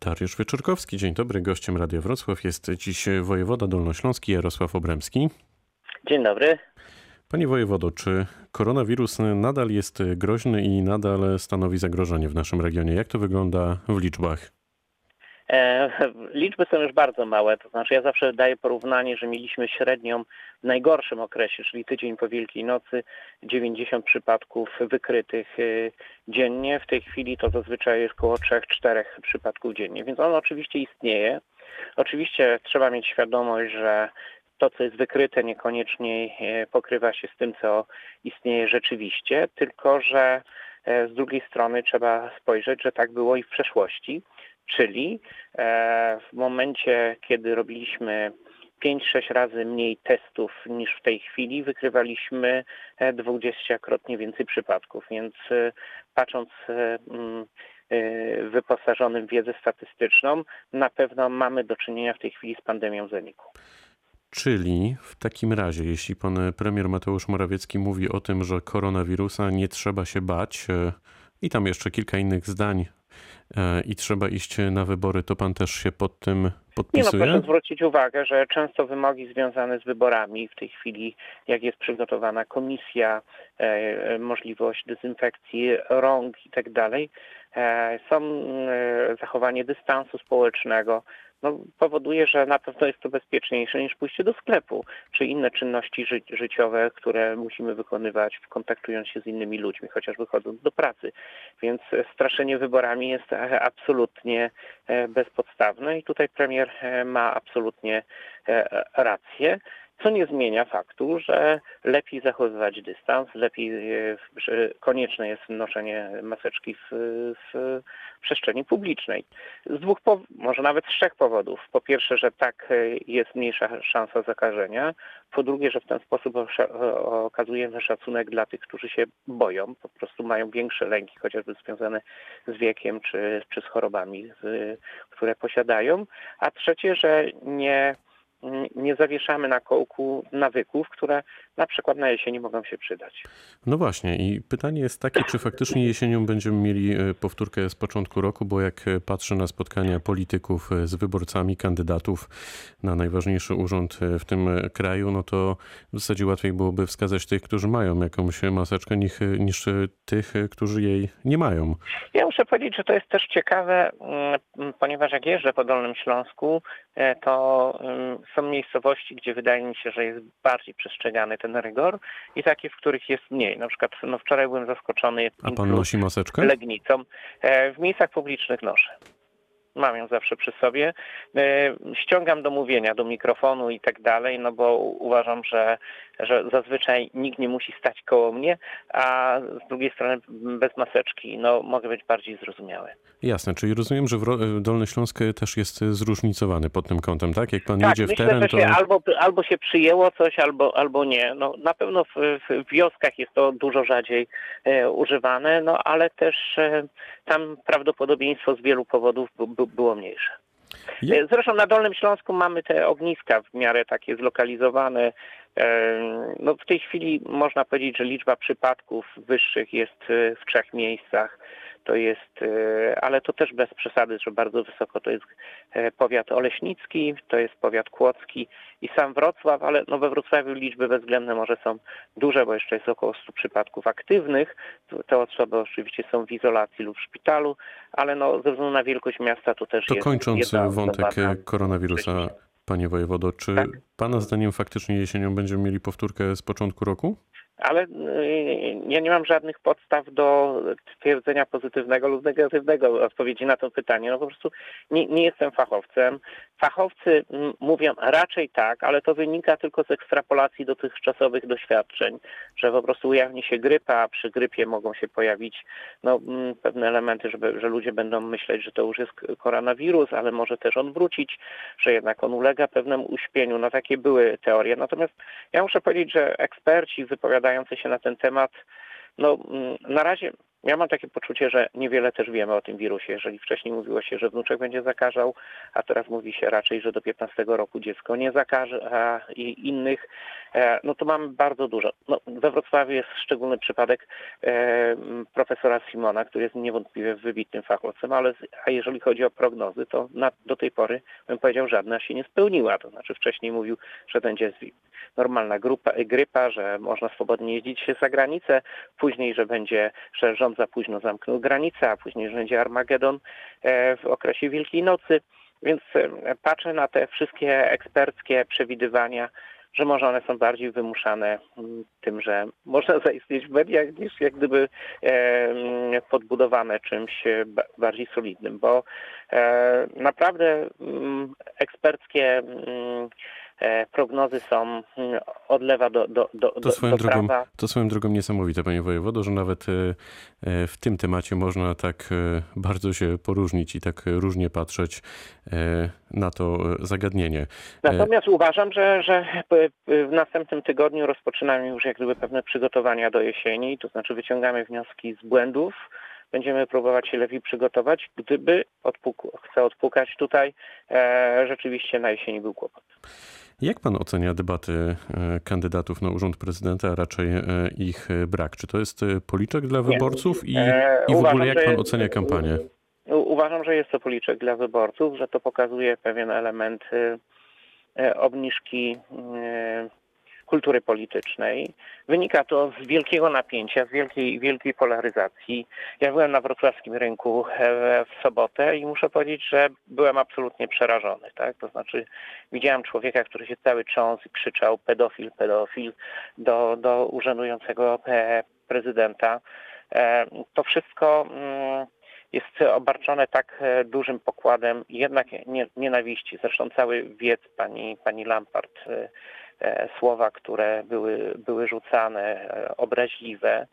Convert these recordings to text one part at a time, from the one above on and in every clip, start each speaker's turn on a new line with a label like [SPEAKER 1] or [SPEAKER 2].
[SPEAKER 1] Dariusz Wieczorkowski, dzień dobry. Gościem Radia Wrocław jest dziś wojewoda dolnośląski Jarosław Obremski.
[SPEAKER 2] Dzień dobry.
[SPEAKER 1] Panie wojewodo, czy koronawirus nadal jest groźny i nadal stanowi zagrożenie w naszym regionie? Jak to wygląda w liczbach?
[SPEAKER 2] E, liczby są już bardzo małe, to znaczy ja zawsze daję porównanie, że mieliśmy średnią w najgorszym okresie, czyli tydzień po Wielkiej Nocy, 90 przypadków wykrytych e, dziennie. W tej chwili to zazwyczaj jest około 3-4 przypadków dziennie, więc on oczywiście istnieje. Oczywiście trzeba mieć świadomość, że to, co jest wykryte, niekoniecznie e, pokrywa się z tym, co istnieje rzeczywiście, tylko że z drugiej strony trzeba spojrzeć, że tak było i w przeszłości. Czyli e, w momencie, kiedy robiliśmy 5-6 razy mniej testów niż w tej chwili, wykrywaliśmy 20-krotnie e, więcej przypadków. Więc e, patrząc mm, wyposażonym w wiedzę statystyczną, na pewno mamy do czynienia w tej chwili z pandemią zeniku.
[SPEAKER 1] Czyli w takim razie, jeśli pan premier Mateusz Morawiecki mówi o tym, że koronawirusa nie trzeba się bać, i tam jeszcze kilka innych zdań i trzeba iść na wybory, to pan też się pod tym podpisuje?
[SPEAKER 2] Nie no, proszę zwrócić uwagę, że często wymogi związane z wyborami, w tej chwili jak jest przygotowana komisja, e, e możliwość dezynfekcji rąk i tak dalej, e, są e, zachowanie dystansu społecznego, no, powoduje, że na pewno jest to bezpieczniejsze niż pójście do sklepu, czy inne czynności ży życiowe, które musimy wykonywać, kontaktując się z innymi ludźmi, chociażby chodząc do pracy. Więc straszenie wyborami jest e, absolutnie e, bezpodstawne i tutaj premier e, ma absolutnie rację co nie zmienia faktu, że lepiej zachowywać dystans, lepiej, że konieczne jest noszenie maseczki w, w przestrzeni publicznej. Z dwóch, może nawet z trzech powodów. Po pierwsze, że tak jest mniejsza szansa zakażenia. Po drugie, że w ten sposób okazujemy szacunek dla tych, którzy się boją, po prostu mają większe lęki, chociażby związane z wiekiem czy, czy z chorobami, z, które posiadają. A trzecie, że nie nie zawieszamy na kołku nawyków, które na przykład na jesieni mogą się przydać.
[SPEAKER 1] No właśnie i pytanie jest takie, czy faktycznie jesienią będziemy mieli e, powtórkę z początku roku, bo jak patrzę na spotkania polityków e, z wyborcami, kandydatów na najważniejszy urząd e, w tym kraju, no to w zasadzie łatwiej byłoby wskazać tych, którzy mają jakąś maseczkę, niż, niż tych, którzy jej nie mają.
[SPEAKER 2] Ja muszę powiedzieć, że to jest też ciekawe, mm, ponieważ jak jeżdżę po Dolnym Śląsku, to mm, są miejscowości, gdzie wydaje mi się, że jest bardziej przestrzegany ten rygor i takie, w których jest mniej. Na przykład no wczoraj byłem zaskoczony.
[SPEAKER 1] A pan nosi maseczkę?
[SPEAKER 2] Legnicą. E, w miejscach publicznych noszę mam ją zawsze przy sobie. E, ściągam do mówienia, do mikrofonu i tak dalej, no bo uważam, że, że zazwyczaj nikt nie musi stać koło mnie, a z drugiej strony bez maseczki no, mogę być bardziej zrozumiały.
[SPEAKER 1] Jasne, czyli rozumiem, że Dolny Śląsk też jest zróżnicowany pod tym kątem, tak? Jak pan
[SPEAKER 2] tak,
[SPEAKER 1] jedzie
[SPEAKER 2] w
[SPEAKER 1] myślę, teren,
[SPEAKER 2] to... albo, albo się przyjęło coś, albo, albo nie. No, na pewno w, w wioskach jest to dużo rzadziej e, używane, no ale też e, tam prawdopodobieństwo z wielu powodów było mniejsze. E, zresztą na Dolnym Śląsku mamy te ogniska w miarę takie zlokalizowane. E, no w tej chwili można powiedzieć, że liczba przypadków wyższych jest e, w trzech miejscach to jest, e, ale to też bez przesady, że bardzo wysoko to jest e, powiat oleśnicki, to jest powiat kłodzki i sam Wrocław, ale no we Wrocławiu liczby bezwzględne może są duże, bo jeszcze jest około 100 przypadków aktywnych. Te osoby oczywiście są w izolacji lub w szpitalu, ale no ze względu na wielkość miasta to też
[SPEAKER 1] to
[SPEAKER 2] jest...
[SPEAKER 1] To kończąc wątek koronawirusa, panie wojewodo, czy tak? pana zdaniem faktycznie jesienią będziemy mieli powtórkę z początku roku?
[SPEAKER 2] Ale y, ja nie mam żadnych podstaw do twierdzenia pozytywnego lub negatywnego odpowiedzi na to pytanie. No po prostu nie, nie jestem fachowcem. Fachowcy mówią raczej tak, ale to wynika tylko z ekstrapolacji dotychczasowych doświadczeń, że po prostu ujawni się grypa, a przy grypie mogą się pojawić no, pewne elementy, żeby, że ludzie będą myśleć, że to już jest koronawirus, ale może też on wrócić, że jednak on ulega pewnemu uśpieniu. No takie były teorie. Natomiast ja muszę powiedzieć, że eksperci wypowiadają wypowiadające się na ten temat, no mm, na razie ja mam takie poczucie, że niewiele też wiemy o tym wirusie. Jeżeli wcześniej mówiło się, że wnuczek będzie zakażał, a teraz mówi się raczej, że do 15 roku dziecko nie zakaże, a i innych e, no to mamy bardzo dużo. No, we Wrocławiu jest szczególny przypadek e, profesora Simona, który jest niewątpliwie wybitnym fachowcem, ale a jeżeli chodzi o prognozy, to na, do tej pory bym powiedział, żadna się nie spełniła. To znaczy wcześniej mówił, że będzie normalna grupa, grypa, że można swobodnie jeździć się za granicę, później, że będzie, że rząd za późno zamknął granicę, a później, że będzie Armagedon e, w okresie Wielkiej Nocy. Więc e, patrzę na te wszystkie eksperckie przewidywania, że może one są bardziej wymuszane mm, tym, że można zaistnieć w mediach niż jak gdyby e, mm, podbudowane czymś ba- bardziej solidnym, bo naprawdę mm, eksperckie prognozy są mm, od lewa do, do, do,
[SPEAKER 1] To swoją,
[SPEAKER 2] do
[SPEAKER 1] drogą,
[SPEAKER 2] prawa.
[SPEAKER 1] to swoją drogą niesamowite, panie wojewodo, że nawet e, e, w tym temacie można tak e, bardzo się poróżnić i tak e, różnie patrzeć e, na to e, zagadnienie. E,
[SPEAKER 2] Natomiast uważam, że, że w następnym tygodniu rozpoczynamy już jak gdyby pewne przygotowania do jesieni, to znaczy wyciągamy wnioski z błędów, będziemy próbować się lepiej przygotować, gdyby odpuk- chcę odpukać tutaj, e, rzeczywiście na jesieni był kłopot.
[SPEAKER 1] Jak pan ocenia debaty e, kandydatów na urząd prezydenta, a raczej e, ich e, brak? Czy to jest policzek dla wyborców i, i w ogóle jak pan ocenia kampanię?
[SPEAKER 2] Uważam, że jest to policzek dla wyborców, że to pokazuje pewien element obniżki kultury politycznej. Wynika to z wielkiego napięcia, z wielkiej, wielkiej polaryzacji. Ja byłem na wrocławskim rynku e, w sobotę i muszę powiedzieć, że byłem absolutnie przerażony. Tak? To znaczy widziałem człowieka, który się cały cząs i krzyczał pedofil, pedofil do, do urzędującego e, prezydenta. E, To wszystko mm, jest obarczone tak dużym pokładem jednak nie, nienawiści. Zresztą cały wiec pani, pani Lampart, słowa, które były, były rzucane, e, obraźliwe,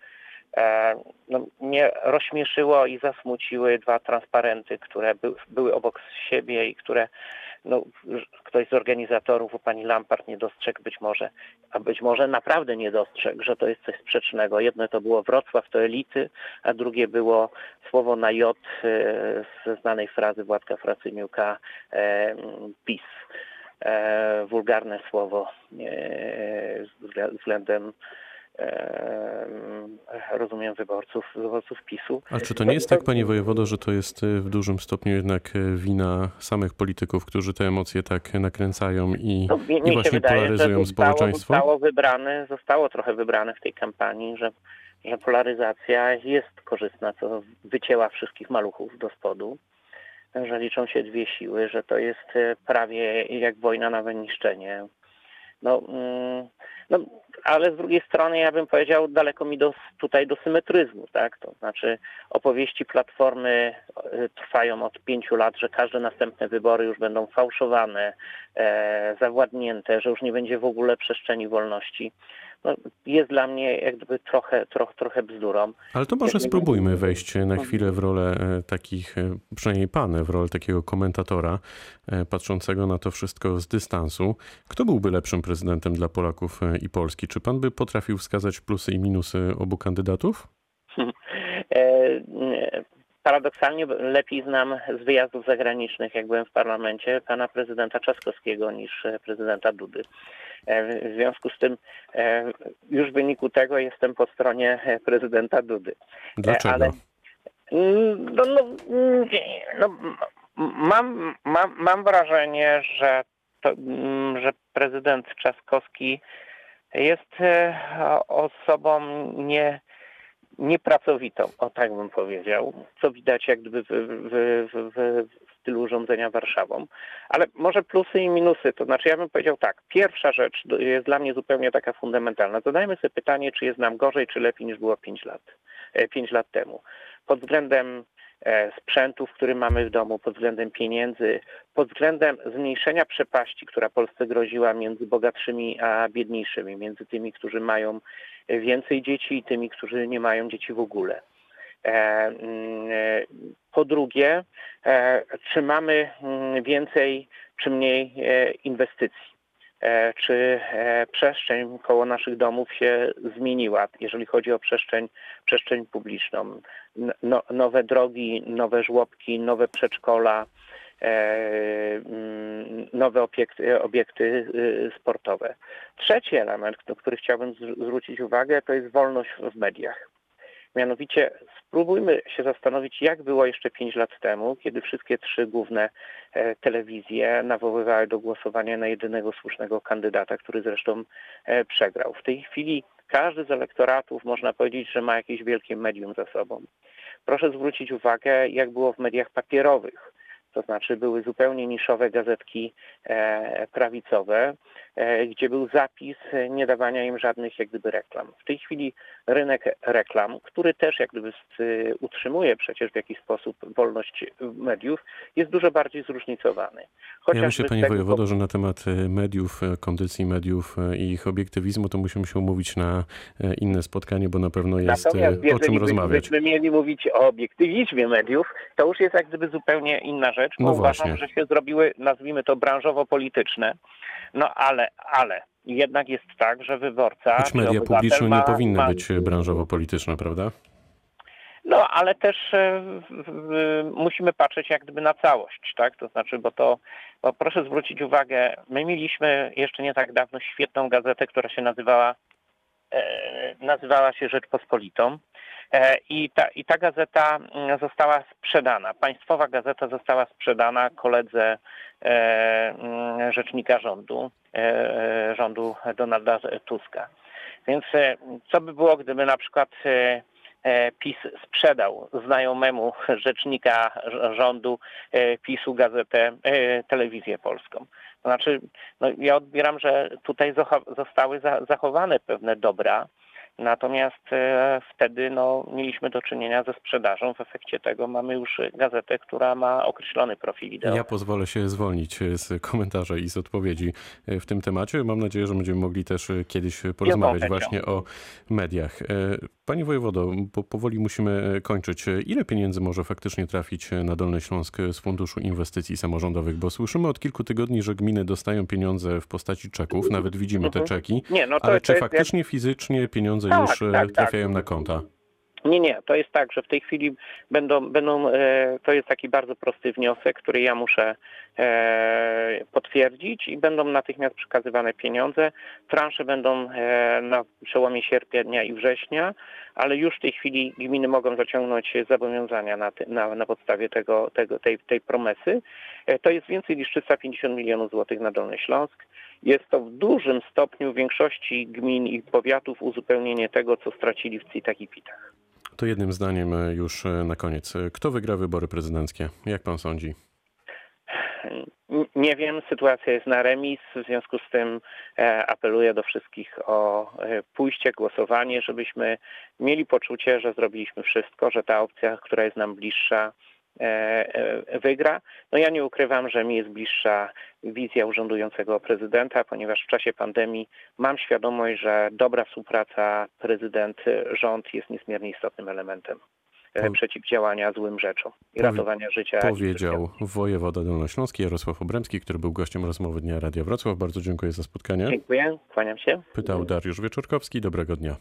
[SPEAKER 2] e, no, mnie rozśmieszyło i zasmuciły dwa transparenty, które by, były obok siebie i które no, ktoś z organizatorów u pani Lampart nie dostrzegł być może, a być może naprawdę nie dostrzegł, że to jest coś sprzecznego. Jedno to było Wrocław, to elity, a drugie było słowo na J e, ze znanej frazy Władka Fracyniuka e, PiS. E, wulgarne słowo e, wzglę- względem e, rozumiem wyborców, wyborców PiSu.
[SPEAKER 1] A czy to nie jest tak, panie wojewodo, że to jest w dużym stopniu jednak wina samych polityków, którzy te emocje tak nakręcają i,
[SPEAKER 2] No, mi,
[SPEAKER 1] i właśnie
[SPEAKER 2] wydaje,
[SPEAKER 1] polaryzują
[SPEAKER 2] że zostało,
[SPEAKER 1] społeczeństwo?
[SPEAKER 2] zostało wybrane, zostało trochę wybrane w tej kampanii, że, że polaryzacja jest korzystna, co wycięła wszystkich maluchów do spodu, że liczą się dwie siły, że to jest e, prawie jak wojna na wyniszczenie. No, mm, no, ale z drugiej strony ja bym powiedział daleko mi do, tutaj do symetryzmu, tak? To znaczy opowieści Platformy e, trwają od pięciu lat, że każde następne wybory już będą fałszowane, e, zawładnięte, że już nie będzie w ogóle przestrzeni wolności. No, jest dla mnie jak gdyby trochę, trochę, trochę bzdurą.
[SPEAKER 1] Ale to może spróbujmy wejść na chwilę w rolę e, takich, e, przynajmniej pan, w rolę takiego komentatora, e, patrzącego na to wszystko z dystansu. Kto byłby lepszym prezydentem dla Polaków i Polski? Czy pan by potrafił wskazać plusy i minusy obu kandydatów?
[SPEAKER 2] Paradoksalnie lepiej znam z wyjazdów zagranicznych, jak byłem w parlamencie, pana prezydenta Trzaskowskiego niż e, prezydenta Dudy. E, W związku z tym e, już w wyniku tego jestem po stronie prezydenta Dudy.
[SPEAKER 1] Dlaczego?
[SPEAKER 2] ale- No, no, no, mam, mam, mam wrażenie, że, to, mm, że prezydent Trzaskowski jest osobą nie, niepracowitą, o tak bym powiedział, co widać jak gdyby w, w, w, w, stylu urządzenia Warszawą. Ale może plusy i minusy, to znaczy ja bym powiedział tak, pierwsza rzecz jest dla mnie zupełnie taka fundamentalna. Zadajmy sobie pytanie, czy jest nam gorzej, czy lepiej niż było 5 lat, 5 lat temu. Pod względem e, sprzętów, który mamy w domu, pod względem pieniędzy, pod względem zmniejszenia przepaści, która Polsce groziła między bogatszymi a biedniejszymi, między tymi, którzy mają więcej dzieci i tymi, którzy nie mają dzieci w ogóle. E, mm, e, Po drugie, e, czy mamy mm, więcej czy mniej e, inwestycji? E, Czy e, przestrzeń koło naszych domów się zmieniła, jeżeli chodzi o przestrzeń, przestrzeń publiczną? No, nowe drogi, nowe żłobki, nowe przedszkola, nowe obiekty, obiekty y, sportowe. Trzeci element, na który chciałbym zw- zwrócić uwagę, to jest wolność w mediach. Mianowicie spróbujmy się zastanowić, jak było jeszcze 5 lat temu, kiedy wszystkie trzy główne e, telewizje nawoływały do głosowania na jedynego słusznego kandydata, który zresztą e, przegrał. W tej chwili każdy z elektoratów można powiedzieć, że ma jakieś wielkie medium za sobą. Proszę zwrócić uwagę, jak było w mediach papierowych. To znaczy były zupełnie niszowe gazetki e, prawicowe, e, gdzie był zapis nie dawania im żadnych jak gdyby reklam. W tej chwili rynek reklam, który też jak gdyby utrzymuje przecież w jakiś sposób wolność mediów, jest dużo bardziej zróżnicowany.
[SPEAKER 1] Ja
[SPEAKER 2] Chociażby
[SPEAKER 1] myślę, panie
[SPEAKER 2] tego
[SPEAKER 1] wojewodo, że na temat e, mediów, e, kondycji mediów e, i ich obiektywizmu, to musimy się umówić na inne spotkanie, bo na pewno jest
[SPEAKER 2] Natomiast
[SPEAKER 1] o czym rozmawiać.
[SPEAKER 2] byśmy mieli mówić o obiektywizmie mediów, to już jest jak gdyby zupełnie inna rzecz, bo
[SPEAKER 1] No
[SPEAKER 2] uważam,
[SPEAKER 1] właśnie.
[SPEAKER 2] że się zrobiły, nazwijmy to branżowo-polityczne. No ale, ale jednak jest tak, że wyborca...
[SPEAKER 1] Choć media publiczne
[SPEAKER 2] ma,
[SPEAKER 1] nie powinny
[SPEAKER 2] ma,
[SPEAKER 1] być branżowo-polityczne, prawda?
[SPEAKER 2] No, ale też e, musimy patrzeć jak gdyby na całość, tak? To znaczy, bo to, bo proszę zwrócić uwagę, my mieliśmy jeszcze nie tak dawno świetną gazetę, która się nazywała, e, nazywała się Rzeczpospolitą. E, I ta, I ta gazeta mm, została sprzedana. Państwowa gazeta została sprzedana koledze e, mm, rzecznika rządu, e, rządu Donalda Tuska. Więc co by było, gdyby na przykład PiS sprzedał znajomemu rzecznika rz- rządu PiSu gazetę, telewizję polską. To znaczy, no, ja odbieram, że tutaj zostały za- zachowane pewne dobra, natomiast e, wtedy no, mieliśmy do czynienia ze sprzedażą. W efekcie tego mamy już gazetę, która ma określony profil ideowy.
[SPEAKER 1] Ja pozwolę się zwolnić e, z komentarza i z odpowiedzi e, w tym temacie. Mam nadzieję, że będziemy mogli też kiedyś porozmawiać właśnie o mediach. Panie wojewodo, bo powoli musimy kończyć. Ile pieniędzy może faktycznie trafić na Dolny Śląsk z Funduszu Inwestycji Samorządowych? Bo słyszymy od kilku tygodni, że gminy dostają pieniądze w postaci czeków, nawet widzimy te
[SPEAKER 2] Mhm.
[SPEAKER 1] czeki.
[SPEAKER 2] Nie, no to,
[SPEAKER 1] Ale
[SPEAKER 2] to
[SPEAKER 1] czy
[SPEAKER 2] jak-
[SPEAKER 1] faktycznie fizycznie pieniądze
[SPEAKER 2] Tak,
[SPEAKER 1] już e,
[SPEAKER 2] tak, tak.
[SPEAKER 1] trafiają na konta?
[SPEAKER 2] Nie, nie, to jest tak, że w tej chwili będą, będą e, to jest taki bardzo prosty wniosek, który ja muszę e, potwierdzić i będą natychmiast przekazywane pieniądze. Transze będą na przełomie sierpnia i września, ale już w tej chwili gminy mogą zaciągnąć zobowiązania na, na, na podstawie tego, tego, tej, tej promesy. To jest więcej niż 350 milionów złotych na Dolny Śląsk. Jest to w dużym stopniu w większości gmin i powiatów uzupełnienie tego, co stracili w CIT-ach i PIT-ach.
[SPEAKER 1] To jednym zdaniem e, już e, na koniec. Kto wygra wybory prezydenckie? Jak pan sądzi?
[SPEAKER 2] Nie wiem, sytuacja jest na remis, w związku z tym e, apeluję do wszystkich o pójście, głosowanie, żebyśmy mieli poczucie, że zrobiliśmy wszystko, że ta opcja, która jest nam bliższa, wygra. No ja nie ukrywam, że mi jest bliższa wizja urzędującego prezydenta, ponieważ w czasie pandemii mam świadomość, że dobra współpraca prezydent-rząd jest niezmiernie istotnym elementem e, przeciwdziałania złym rzeczom i ratowania życia.
[SPEAKER 1] Powiedział wojewoda dolnośląski Jarosław Obremski, który był gościem rozmowy Dnia Radia Wrocław. Bardzo dziękuję za spotkanie.
[SPEAKER 2] Dziękuję, kłaniam się.
[SPEAKER 1] Pytał Dariusz Wieczorkowski. Dobrego dnia.